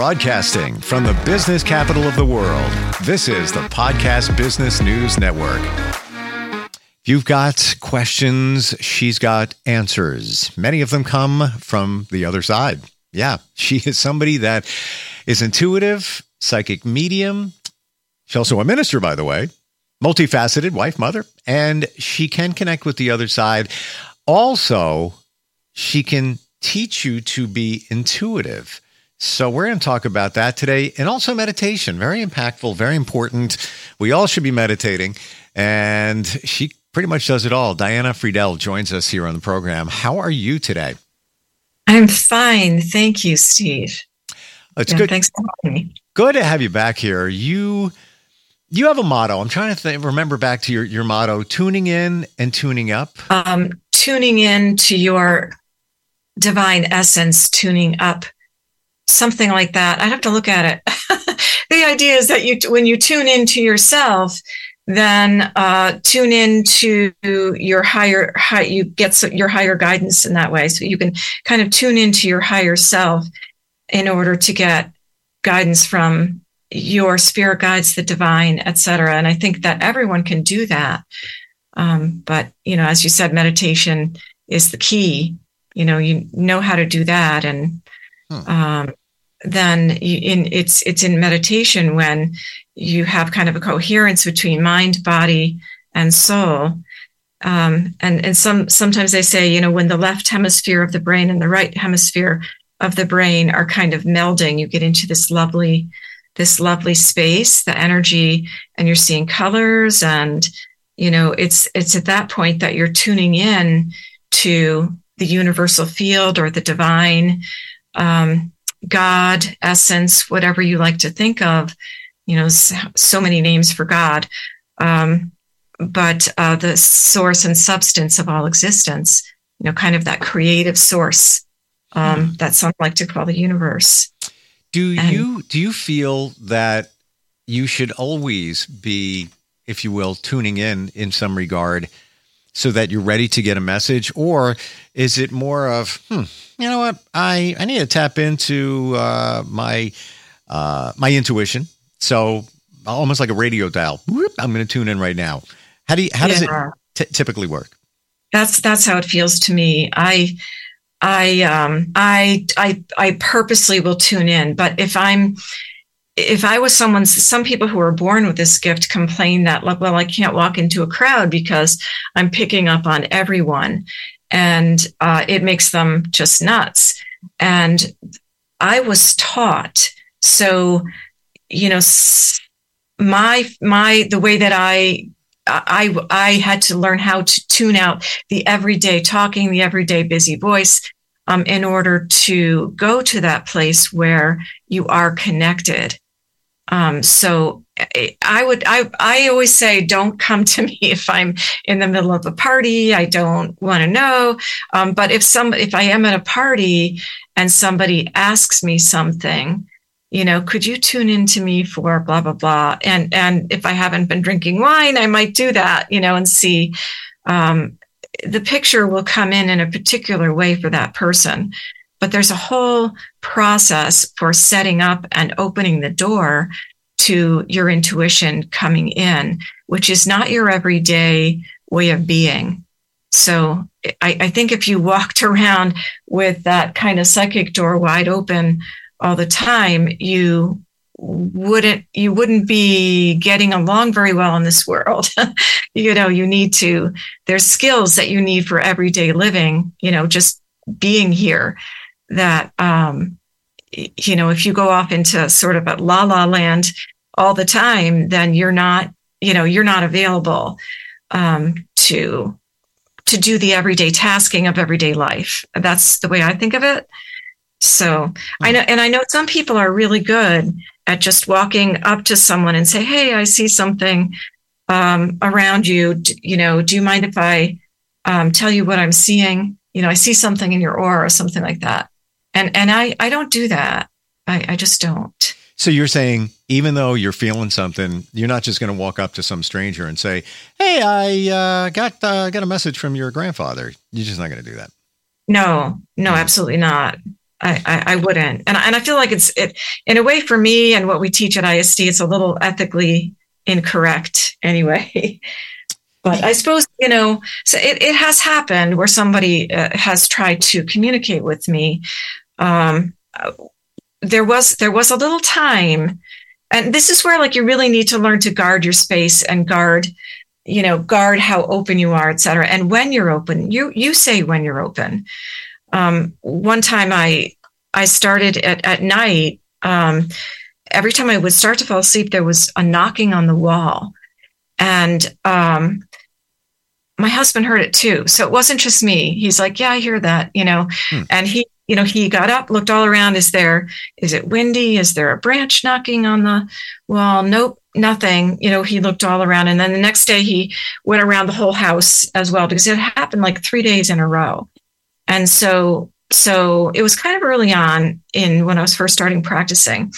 Broadcasting from the business capital of the world, this is the Podcast Business News Network. If you've got questions, she's got answers. Many of them come from the other side. Yeah, she is somebody that is intuitive, psychic medium. She's also a minister, by the way, multifaceted wife, mother, and she can connect with the other side. Also, she can teach you to be intuitive. So, we're going to talk about that today and also meditation. Very impactful, very important. We all should be meditating. And she pretty much does it all. Diana Friedell joins us here on the program. How are you today? I'm fine. Thank you, Steve. It's yeah, good. Thanks for having me. Good to have you back here. You you have a motto. I'm trying to think, remember back to your, your motto tuning in and tuning up. Um, tuning in to your divine essence, tuning up, something like that. I'd have to look at it. the idea is that you, when you tune into yourself, then uh, tune into your higher, high, you get your higher guidance in that way. So you can kind of tune into your higher self in order to get guidance from your spirit guides, the divine, etc. And I think that everyone can do that. Um, but you know, as you said, meditation is the key. You know, you know how to do that, and hmm. um, then in it's it's in meditation when you have kind of a coherence between mind, body, and soul. Um, and and some sometimes they say, you know, when the left hemisphere of the brain and the right hemisphere of the brain are kind of melding, you get into this lovely this lovely space, the energy, and you're seeing colors and you know it's it's at that point that you're tuning in to the universal field or the divine um, god essence whatever you like to think of you know so many names for god um, but uh, the source and substance of all existence you know kind of that creative source um, hmm. that some like to call the universe do and, you do you feel that you should always be, if you will, tuning in in some regard, so that you're ready to get a message, or is it more of, hmm, you know what, I I need to tap into uh, my uh, my intuition, so almost like a radio dial. Whoop, I'm going to tune in right now. How do you, how does it t- typically work? That's that's how it feels to me. I I um I I I purposely will tune in. But if I'm if I was someone, some people who are born with this gift complain that, like, well, I can't walk into a crowd because I'm picking up on everyone, and uh, it makes them just nuts. And I was taught so, you know, my my the way that I I, I had to learn how to tune out the everyday talking, the everyday busy voice um, in order to go to that place where you are connected. Um, so I would, I, I always say, don't come to me if I'm in the middle of a party. I don't want to know. Um, but if some, if I am at a party and somebody asks me something, you know, could you tune in to me for blah, blah, blah. And, and if I haven't been drinking wine, I might do that, you know, and see, um, the picture will come in in a particular way for that person. But there's a whole process for setting up and opening the door to your intuition coming in, which is not your everyday way of being. So I, I, think if you walked around with that kind of psychic door wide open all the time, you wouldn't you wouldn't be getting along very well in this world you know you need to there's skills that you need for everyday living you know just being here that um you know if you go off into sort of a la la land all the time then you're not you know you're not available um to to do the everyday tasking of everyday life that's the way i think of it so I know, and I know some people are really good at just walking up to someone and say, "Hey, I see something um, around you. you know, do you mind if I um, tell you what I'm seeing? You know, I see something in your aura or something like that." And and I I don't do that. I, I just don't. So you're saying even though you're feeling something, you're not just going to walk up to some stranger and say, "Hey, I uh, got uh, got a message from your grandfather." You're just not going to do that. No, no, absolutely not. I, I, I wouldn't. And, and I feel like it's it in a way for me and what we teach at ISD, it's a little ethically incorrect anyway. but I suppose, you know, so it, it has happened where somebody uh, has tried to communicate with me. Um, there was, there was a little time and this is where like you really need to learn to guard your space and guard you know guard how open you are et cetera. And when you're open you you say when you're open. Um, one time i i started at, at night um, every time i would start to fall asleep there was a knocking on the wall. And um, my husband heard it too. So it wasn't just me. He's like yeah i hear that you know? Hmm. and he you know, he got up, looked all around. Is there, is it windy? Is there a branch knocking on the wall? Nope, nothing. You know, he looked all around. And then the next day he went around the whole house as well because it happened like three days in a row. And so, so it was kind of early on in when I was first starting practicing.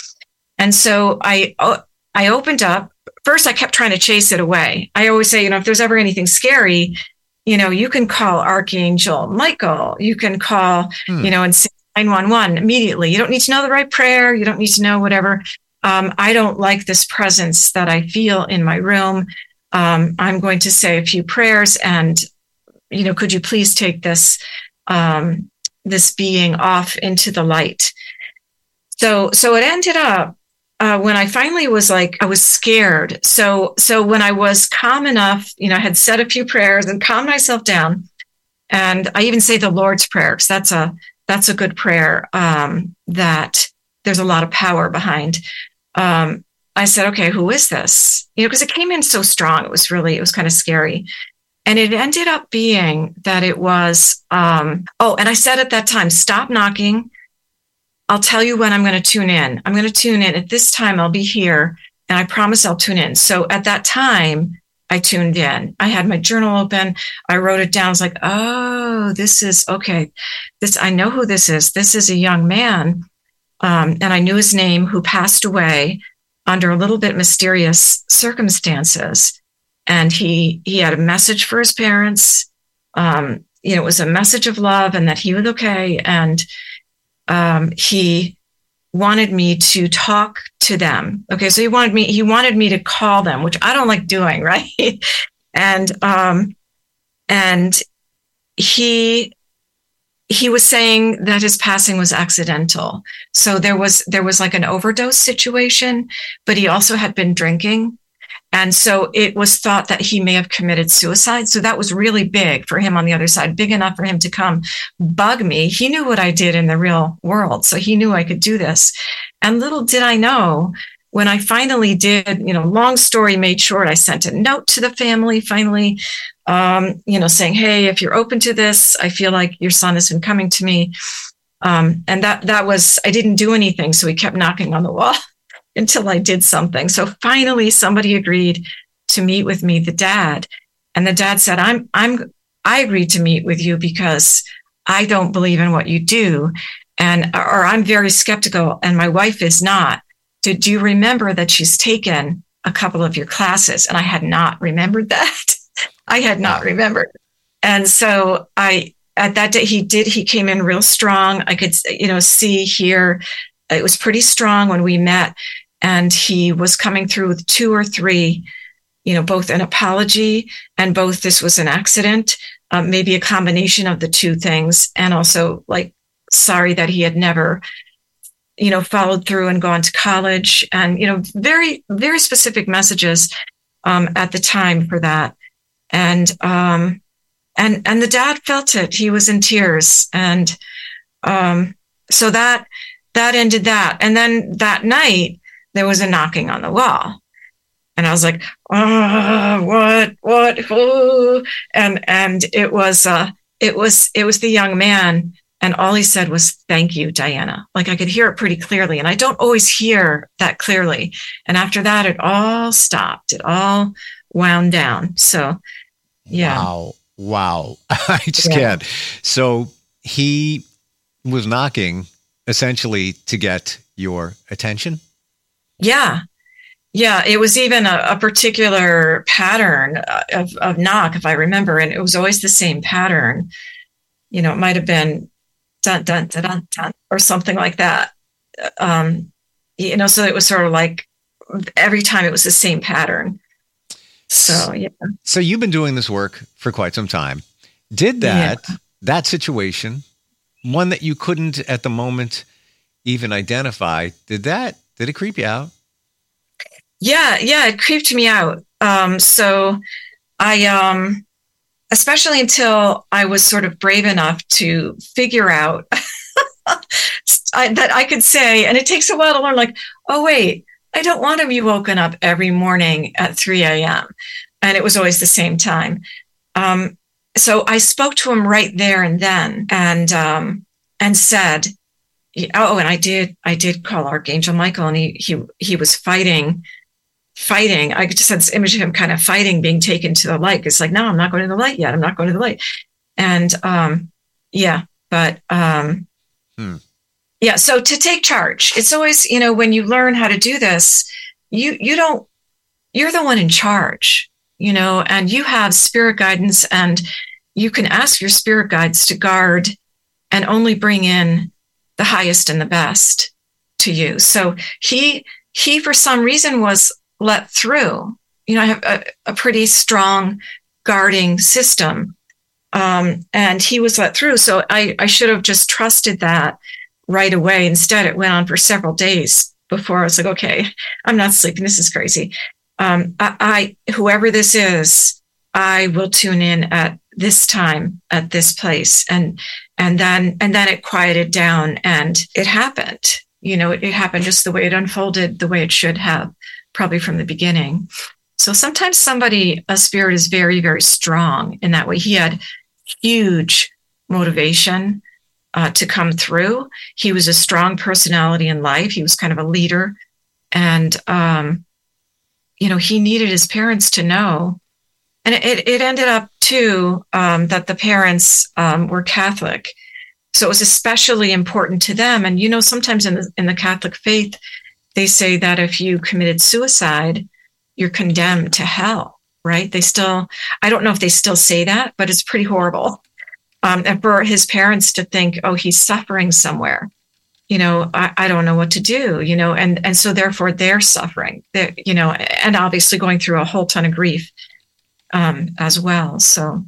And so I, oh, I opened up. First, I kept trying to chase it away. I always say, you know, if there's ever anything scary, you know, you can call Archangel Michael. You can call, hmm. you know, and say 911 immediately. You don't need to know the right prayer. You don't need to know whatever. Um, I don't like this presence that I feel in my room. Um, I'm going to say a few prayers and, you know, could you please take this, um, this being off into the light? So, so it ended up uh, when I finally was like, I was scared. So, so when I was calm enough, you know, I had said a few prayers and calmed myself down. And I even say the Lord's Prayer because that's a that's a good prayer um, that there's a lot of power behind. Um, I said, okay, who is this? You know, because it came in so strong. It was really, it was kind of scary. And it ended up being that it was, um, oh, and I said at that time, stop knocking. I'll tell you when I'm going to tune in. I'm going to tune in at this time. I'll be here and I promise I'll tune in. So at that time, I tuned in. I had my journal open. I wrote it down. I was like, oh, this is okay. This, I know who this is. This is a young man. Um, and I knew his name who passed away under a little bit mysterious circumstances. And he, he had a message for his parents. Um, you know, it was a message of love and that he was okay. And um, he wanted me to talk to them. Okay, so he wanted me he wanted me to call them, which I don't like doing, right? and um, and he he was saying that his passing was accidental. So there was there was like an overdose situation, but he also had been drinking and so it was thought that he may have committed suicide. So that was really big for him on the other side, big enough for him to come bug me. He knew what I did in the real world. So he knew I could do this. And little did I know when I finally did, you know, long story made short, I sent a note to the family finally, um, you know, saying, Hey, if you're open to this, I feel like your son has been coming to me. Um, and that, that was, I didn't do anything. So he kept knocking on the wall. until I did something. So finally somebody agreed to meet with me, the dad. And the dad said, I'm, I'm, I agreed to meet with you because I don't believe in what you do. And, or I'm very skeptical and my wife is not. Do, do you remember that she's taken a couple of your classes? And I had not remembered that. I had not remembered. And so I, at that day, he did, he came in real strong. I could, you know, see, here. It was pretty strong when we met and he was coming through with two or three you know both an apology and both this was an accident um, maybe a combination of the two things. And also like sorry that he had never you know followed through and gone to college. And you know very very specific messages um, at the time for that. And um and and the dad felt it. He was in tears. And um so that that ended that. And then that night there was a knocking on the wall. And I was like, oh, what, what, oh. and, and it was, uh, it was, it was the young man. And all he said was, thank you, Diana. Like I could hear it pretty clearly. And I don't always hear that clearly. And after that, it all stopped. It all wound down. So, yeah. Wow. Wow. I just yeah. can't. So he was knocking essentially to get your attention. Yeah. Yeah, it was even a, a particular pattern uh, of, of knock, if I remember, and it was always the same pattern. You know, it might have been dun dun dun dun, dun or something like that. Um, you know, so it was sort of like every time it was the same pattern. So yeah. So you've been doing this work for quite some time. Did that yeah. that situation, one that you couldn't at the moment even identify, did that did it creep you out? Yeah, yeah, it creeped me out. Um, so I um especially until I was sort of brave enough to figure out I, that I could say, and it takes a while to learn, like, oh, wait, I don't want to be woken up every morning at 3 a.m. And it was always the same time. Um, so I spoke to him right there and then and, um, and said, oh, and I did, I did call Archangel Michael and he, he, he was fighting, fighting. I just had this image of him kind of fighting, being taken to the light. It's like, no, I'm not going to the light yet. I'm not going to the light. And, um, yeah, but, um, hmm yeah so to take charge it's always you know when you learn how to do this you you don't you're the one in charge you know and you have spirit guidance and you can ask your spirit guides to guard and only bring in the highest and the best to you so he he for some reason was let through you know i have a, a pretty strong guarding system um, and he was let through so i i should have just trusted that right away. Instead, it went on for several days before I was like, okay, I'm not sleeping. This is crazy. Um, I, I, whoever this is, I will tune in at this time at this place, and and then and then it quieted down, and it happened. You know, it, it happened just the way it unfolded, the way it should have, probably from the beginning. So sometimes somebody, a spirit is very, very strong in that way. He had huge motivation uh, to come through. He was a strong personality in life. He was kind of a leader. And, um, you know, he needed his parents to know. And it, it ended up too um, that the parents um, were Catholic. So it was especially important to them. And, you know, sometimes in the, in the Catholic faith, they say that if you committed suicide, you're condemned to hell, right? They still, I don't know if they still say that, but it's pretty horrible um, and for his parents to think, oh, he's suffering somewhere. You know, I, I don't know what to do. You know, and and so therefore they're suffering. They're, you know, and obviously going through a whole ton of grief um, as well. So.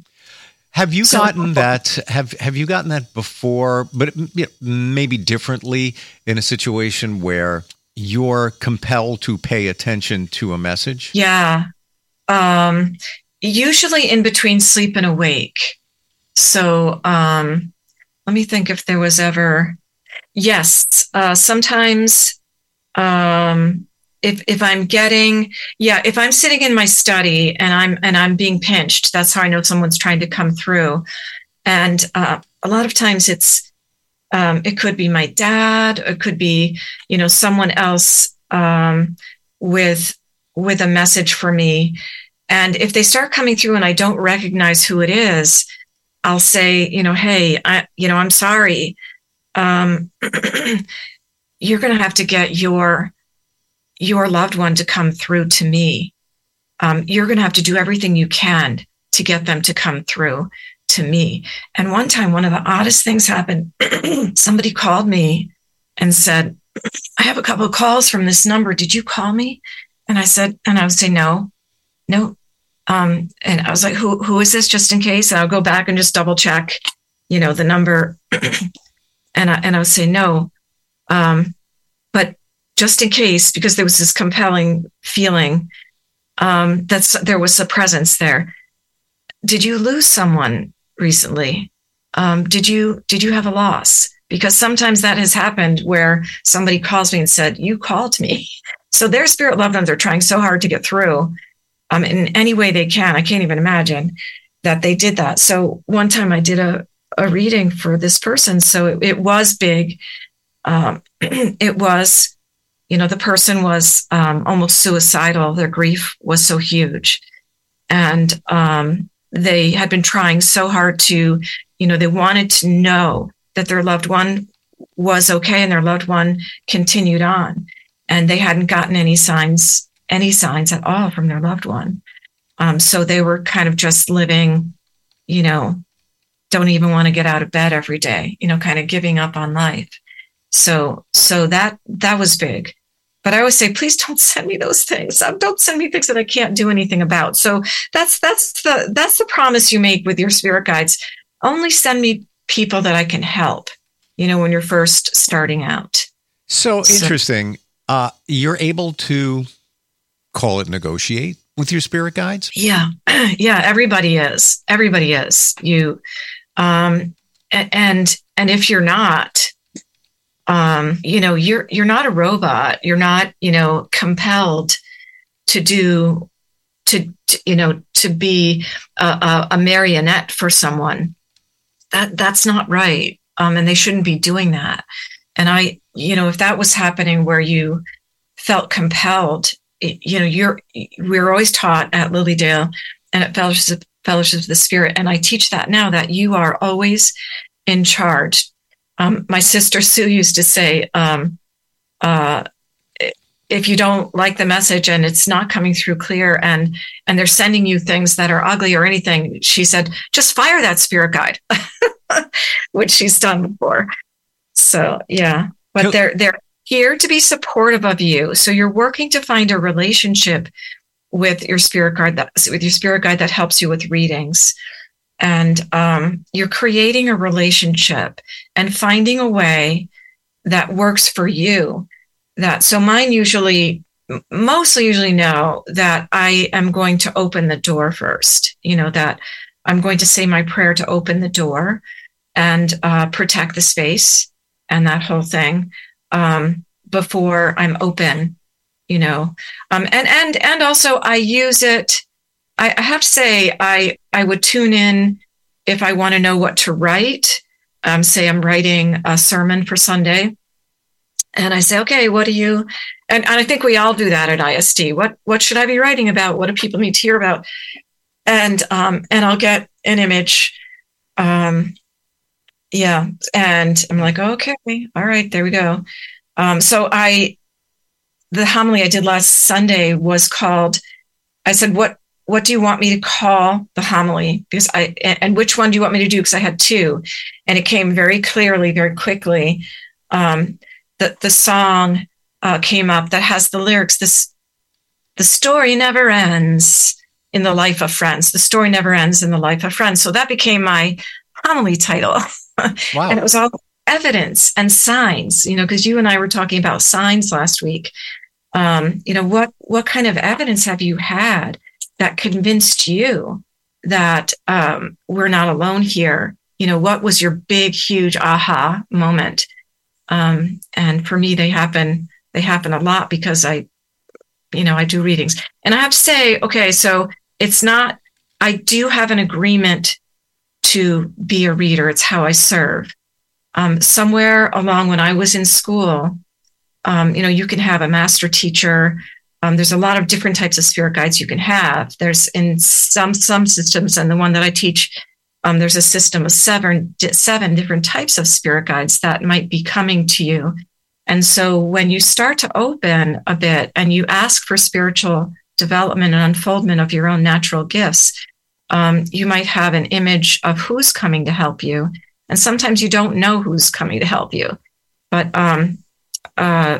Have you so, gotten that? Have Have you gotten that before? But you know, maybe differently in a situation where you're compelled to pay attention to a message. Yeah, um, usually in between sleep and awake. So um, let me think if there was ever. Yes, uh, sometimes um, if if I'm getting yeah, if I'm sitting in my study and I'm and I'm being pinched, that's how I know someone's trying to come through. And uh, a lot of times it's um, it could be my dad, it could be you know someone else um, with with a message for me. And if they start coming through and I don't recognize who it is, I'll say, you know, hey, I, you know, I'm sorry. Um, you're going to have to get your your loved one to come through to me. Um, you're going to have to do everything you can to get them to come through to me. And one time, one of the oddest things happened. Somebody called me and said, I have a couple of calls from this number. Did you call me? And I said, and I would say, no, no, um, and I was like, who, who is this just in case? And I'll go back and just double check, you know, the number. and I, and I would say no. Um, but just in case, because there was this compelling feeling, um, that there was a presence there. Did you lose someone recently? Um, did you, did you have a loss? Because sometimes that has happened where somebody calls me and said, you called me. So their spirit loved ones are trying so hard to get through um, in any way they can. I can't even imagine that they did that. So one time I did a, a reading for this person. So it, it was big. Um, it was, you know, the person was um, almost suicidal. Their grief was so huge. And um, they had been trying so hard to, you know, they wanted to know that their loved one was okay and their loved one continued on. And they hadn't gotten any signs any signs at all from their loved one. Um, so they were kind of just living, you know, don't even want to get out of bed every day, you know, kind of giving up on life. So, so that, that was big. But I always say, please don't send me those things. Um, don't send me things that I can't do anything about. So that's, that's the, that's the promise you make with your spirit guides. Only send me people that I can help, you know, when you're first starting out. So, so interesting. Uh, you're able to call it negotiate with your spirit guides? Yeah. yeah. Everybody is. Everybody is. You, um, and, and if you're not, um, you know, you're, you're not a robot. You're not, you know, compelled to do, to, to you know, to be a, a, a, marionette for someone. That, that's not right. Um, and they shouldn't be doing that. And I, you know, if that was happening where you felt compelled you know, you're we're always taught at Lilydale and at Fellowship Fellowship of the Spirit, and I teach that now that you are always in charge. Um, my sister Sue used to say, um, uh, if you don't like the message and it's not coming through clear and and they're sending you things that are ugly or anything, she said, just fire that spirit guide, which she's done before. So yeah, but they're they're here to be supportive of you. So you're working to find a relationship with your spirit guide that with your spirit guide that helps you with readings. And um, you're creating a relationship and finding a way that works for you. That so mine usually mostly usually know that I am going to open the door first. You know that I'm going to say my prayer to open the door and uh, protect the space and that whole thing um, before I'm open, you know. Um, and and and also I use it. I, I have to say I I would tune in if I want to know what to write. Um, say I'm writing a sermon for Sunday, and I say, okay, what do you? And, and I think we all do that at ISD. What what should I be writing about? What do people need to hear about? And um, and I'll get an image. Um, yeah. And I'm like, okay, all right, there we go. Um, so I, the homily I did last Sunday was called, I said, what, what do you want me to call the homily? Because I, and which one do you want me to do? Because I had two and it came very clearly, very quickly. Um, the, the song uh, came up that has the lyrics, this, the story never ends in the life of friends. The story never ends in the life of friends. So that became my homily title. Wow. and it was all evidence and signs, you know, because you and I were talking about signs last week. Um, you know, what what kind of evidence have you had that convinced you that um, we're not alone here? You know, what was your big, huge aha moment? Um, and for me, they happen they happen a lot because I, you know, I do readings, and I have to say, okay, so it's not. I do have an agreement to be a reader. It's how I serve. Um, somewhere along when I was in school, um, you know, you can have a master teacher. Um, there's a lot of different types of spirit guides you can have. There's in some some systems, and the one that I teach, um, there's a system of seven seven different types of spirit guides that might be coming to you. And so when you start to open a bit and you ask for spiritual development and unfoldment of your own natural gifts, um, you might have an image of who's coming to help you. And sometimes you don't know who's coming to help you. But um, uh,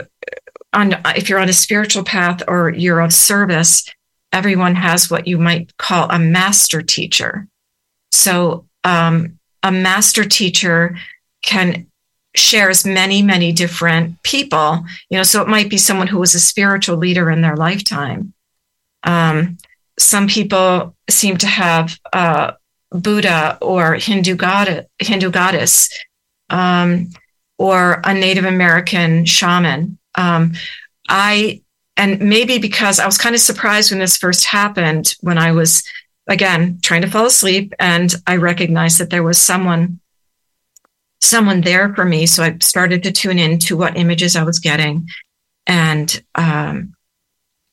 on, if you're on a spiritual path or you're of service, everyone has what you might call a master teacher. So um, a master teacher can shares many, many different people. You know, so it might be someone who was a spiritual leader in their lifetime. Um, some people seem to have uh, Buddha or Hindu god, Hindu goddess, um, or a Native American shaman. Um, I and maybe because I was kind of surprised when this first happened, when I was again trying to fall asleep, and I recognized that there was someone someone there for me. So I started to tune in to what images I was getting, and um,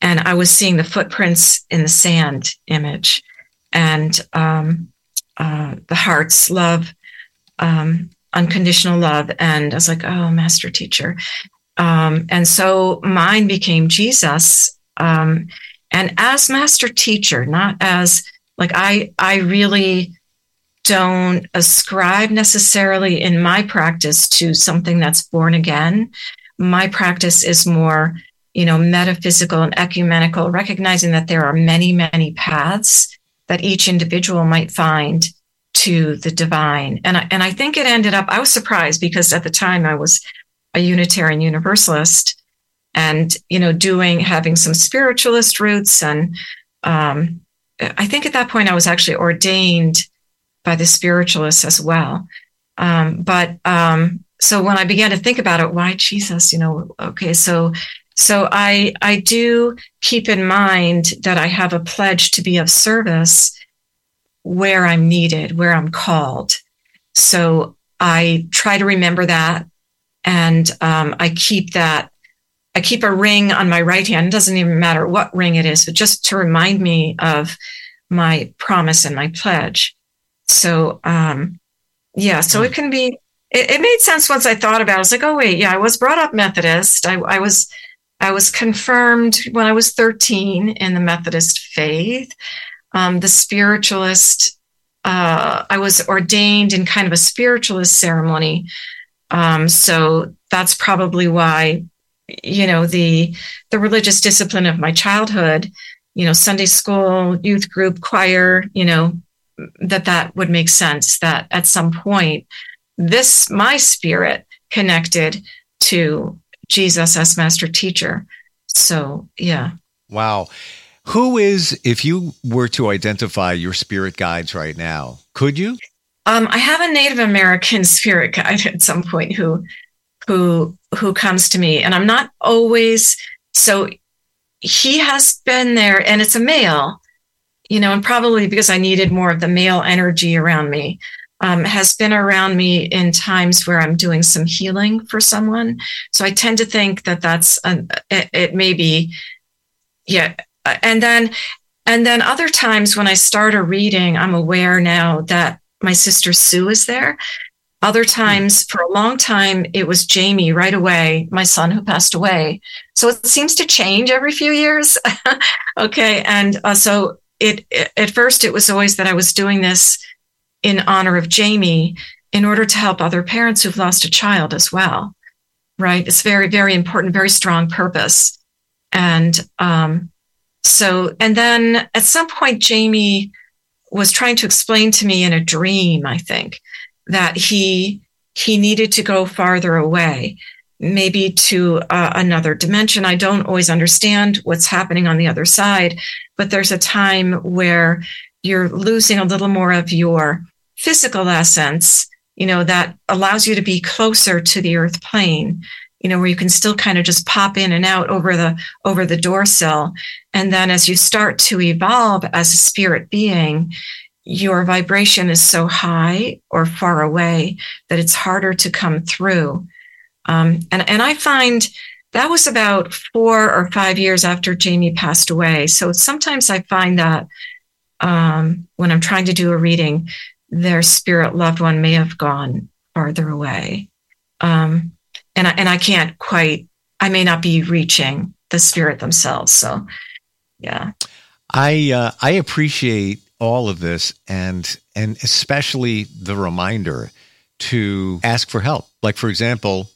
and I was seeing the footprints in the sand image and um, uh, the heart's love, um, unconditional love. And I was like, oh, master teacher. Um, and so mine became Jesus. Um, and as master teacher, not as like I, I really don't ascribe necessarily in my practice to something that's born again. My practice is more, you know, metaphysical and ecumenical, recognizing that there are many, many paths that each individual might find to the divine. And I, and I think it ended up, I was surprised because at the time I was a Unitarian Universalist and, you know, doing, having some spiritualist roots. And um, I think at that point I was actually ordained by the spiritualists as well. Um, but um, so when I began to think about it, why Jesus? You know, okay, so so I I do keep in mind that I have a pledge to be of service where I'm needed, where I'm called. So I try to remember that, and um, I keep that. I keep a ring on my right hand. It doesn't even matter what ring it is, but just to remind me of my promise and my pledge. So, um, yeah, so it can be, it, it, made sense once I thought about it. I was like, oh, wait, yeah, I was brought up Methodist. I, I was, I was confirmed when I was 13 in the Methodist faith. Um, the spiritualist, uh, I was ordained in kind of a spiritualist ceremony. Um, so that's probably why, you know, the, the religious discipline of my childhood, you know, Sunday school, youth group, choir, you know, that that would make sense that at some point this my spirit connected to jesus as master teacher. So yeah. Wow. Who is if you were to identify your spirit guides right now could you um, i have a native american spirit guide at some point who who who comes to me and i'm not always so he has been there and it's a male you know, and probably because I needed more of the male energy around me, um, has been around me in times where I'm doing some healing for someone. So I tend to think that that's an, it, it may be, yeah. And then, and then other times when I start a reading, I'm aware now that my sister Sue is there. Other times, for a long time, it was Jamie right away, my son who passed away. So it seems to change every few years. okay. And uh, so it, at first it was always that I was doing this in honor of Jamie in order to help other parents who've lost a child as well. Right. It's very, very important, very strong purpose. And um, so, and then at some point, Jamie was trying to explain to me in a dream, I think, that he he needed to go farther away maybe to uh, another dimension. I don't always understand what's happening on the other side, but there's a time where you're losing a little more of your physical essence, you know, that allows you to be closer to the earth plane, you know, where you can still kind of just pop in and out over the, over the door sill. And then as you start to evolve as a spirit being, your vibration is so high or far away that it's harder to come through. Um, and, and I find that was about four or five years after Jamie passed away. So sometimes I find that um, when I'm trying to do a reading, their spirit loved one may have gone farther away. Um, and, I, and I can't quite, I may not be reaching the spirit themselves. So, yeah. I, uh, I appreciate all of this and, and especially the reminder to ask for help. Like, for example,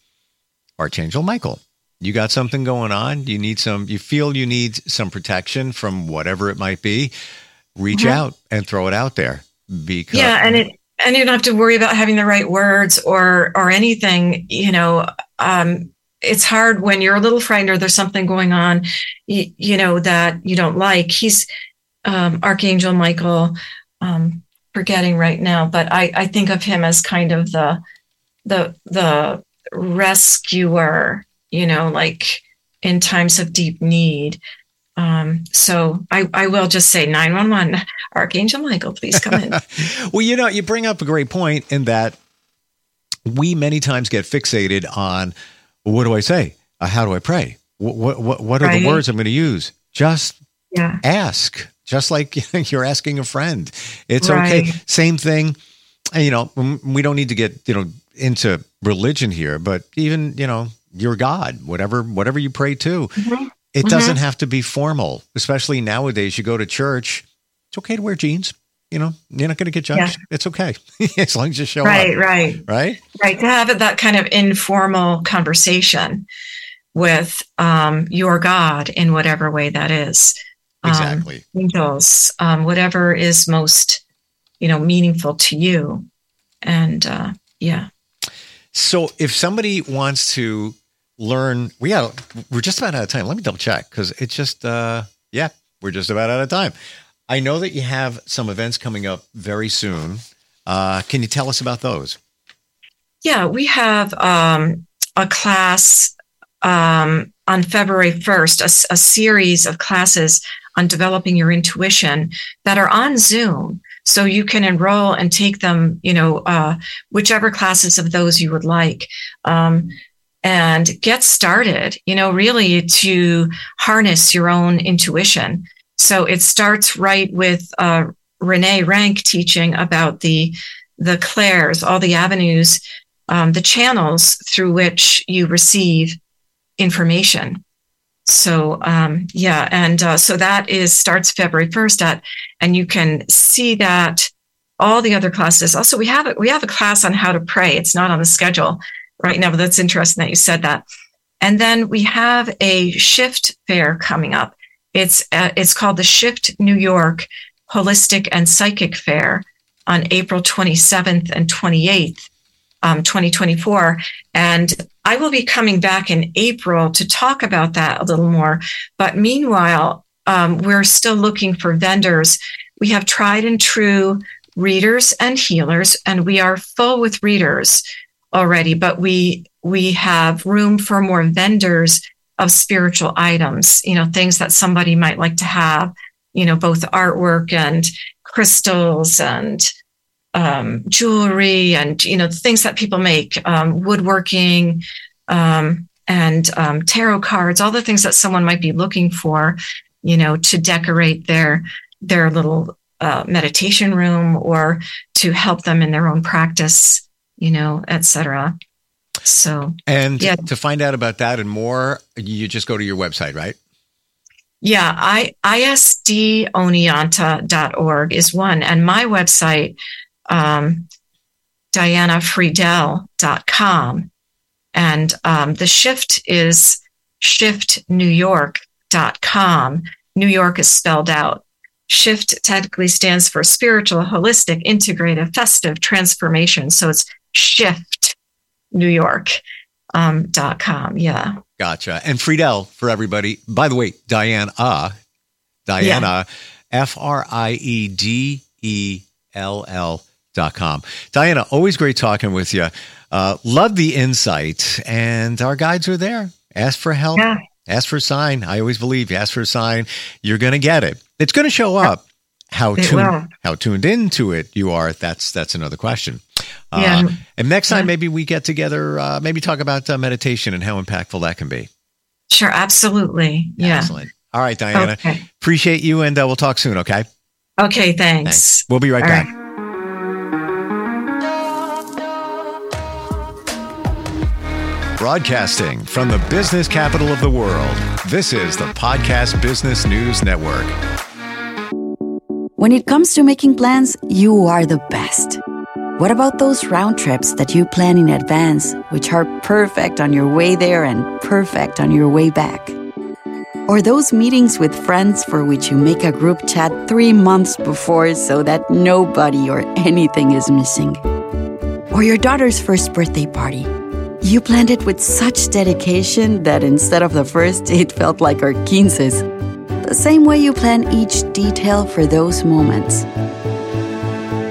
Archangel Michael. You got something going on? You need some, you feel you need some protection from whatever it might be. Reach mm-hmm. out and throw it out there. Because yeah, and it, and you don't have to worry about having the right words or or anything. You know, um, it's hard when you're a little frightened or there's something going on, you, you know, that you don't like. He's um, Archangel Michael. Um, forgetting right now, but I, I think of him as kind of the the the rescuer, you know, like in times of deep need. Um, so I, I will just say 911, Archangel Michael, please come in. well, you know, you bring up a great point in that we many times get fixated on what do I say? Uh, how do I pray? What, what, what are right. the words I'm going to use? Just yeah. ask, just like you're asking a friend. It's right. okay. Same thing. You know, we don't need to get, you know, into religion here, but even, you know, your God, whatever whatever you pray to. Mm-hmm. It mm-hmm. doesn't have to be formal, especially nowadays. You go to church, it's okay to wear jeans. you know, you're not going to get judged. Yeah. It's okay as long as you show right, up. Right, right, right, right. To have that kind of informal conversation with um, your God in whatever way that is. Um, exactly. Angels, um, whatever is most, you know, meaningful to you, and uh, yeah. So, if somebody wants to learn, we got we're just about out of time. Let me double check because it's just uh, yeah, we're just about out of time. I know that you have some events coming up very soon. Uh, can you tell us about those? Yeah, we have um, a class um, on February 1st, a, a, series of classes on developing your intuition that are on Zoom. So you can enroll and take them, you know, uh, whichever classes of those you would like. Um, and get started, you know, really to harness your own intuition. So it starts right with uh, Renee Rank teaching about the the clairs, all the avenues, um, the channels through which you receive information. So um, yeah, and uh, so that is starts February first at, and you can see that all the other classes. Also, we have we have a class on how to pray. It's not on the schedule right now, but that's interesting that you said that. And then we have a shift fair coming up. It's uh, it's called the Shift New York Holistic and Psychic Fair on April 27th and 28th, um, 2024. And I will be coming back in April to talk about that a little more. But meanwhile, um, we're still looking for vendors. We have tried and true readers and healers, and we are full with readers already, but we we have room for more vendors of spiritual items, you know, things that somebody might like to have, you know, both artwork and crystals and um, jewelry and, you know, things that people make, um, woodworking um, and um, tarot cards, all the things that someone might be looking for, you know, to decorate their their little uh, meditation room or to help them in their own practice, you know, etc. So, and yeah. to find out about that and more, you just go to your website, right? Yeah, I isdoneonta.org is one, and my website, um, dianafriedell.com. And um, the shift is shiftnewyork.com. New York is spelled out. Shift technically stands for spiritual, holistic, integrative, festive transformation. So it's shift New York um, dot com. Yeah. Gotcha. And Friedell for everybody. By the way, Diana, uh, Diana, F R I E D E L L dot com. Diana, always great talking with you. Uh, love the insight, and our guides are there. Ask for help. Yeah. Ask for a sign. I always believe you ask for a sign, you're going to get it. It's going to show up. How tuned, how tuned into it you are, that's that's another question. Yeah. Uh, and next time, yeah. maybe we get together, uh, maybe talk about uh, meditation and how impactful that can be. Sure, absolutely. Yeah. Excellent. All right, Diana. Okay. Appreciate you, and uh, we'll talk soon, okay? Okay, thanks. thanks. We'll be right All back. Right. Broadcasting from the business capital of the world, this is the Podcast Business News Network. When it comes to making plans, you are the best. What about those round trips that you plan in advance, which are perfect on your way there and perfect on your way back? Or those meetings with friends for which you make a group chat three months before so that nobody or anything is missing? Or your daughter's first birthday party? You planned it with such dedication that instead of the first, it felt like our quinces. The same way you plan each detail for those moments.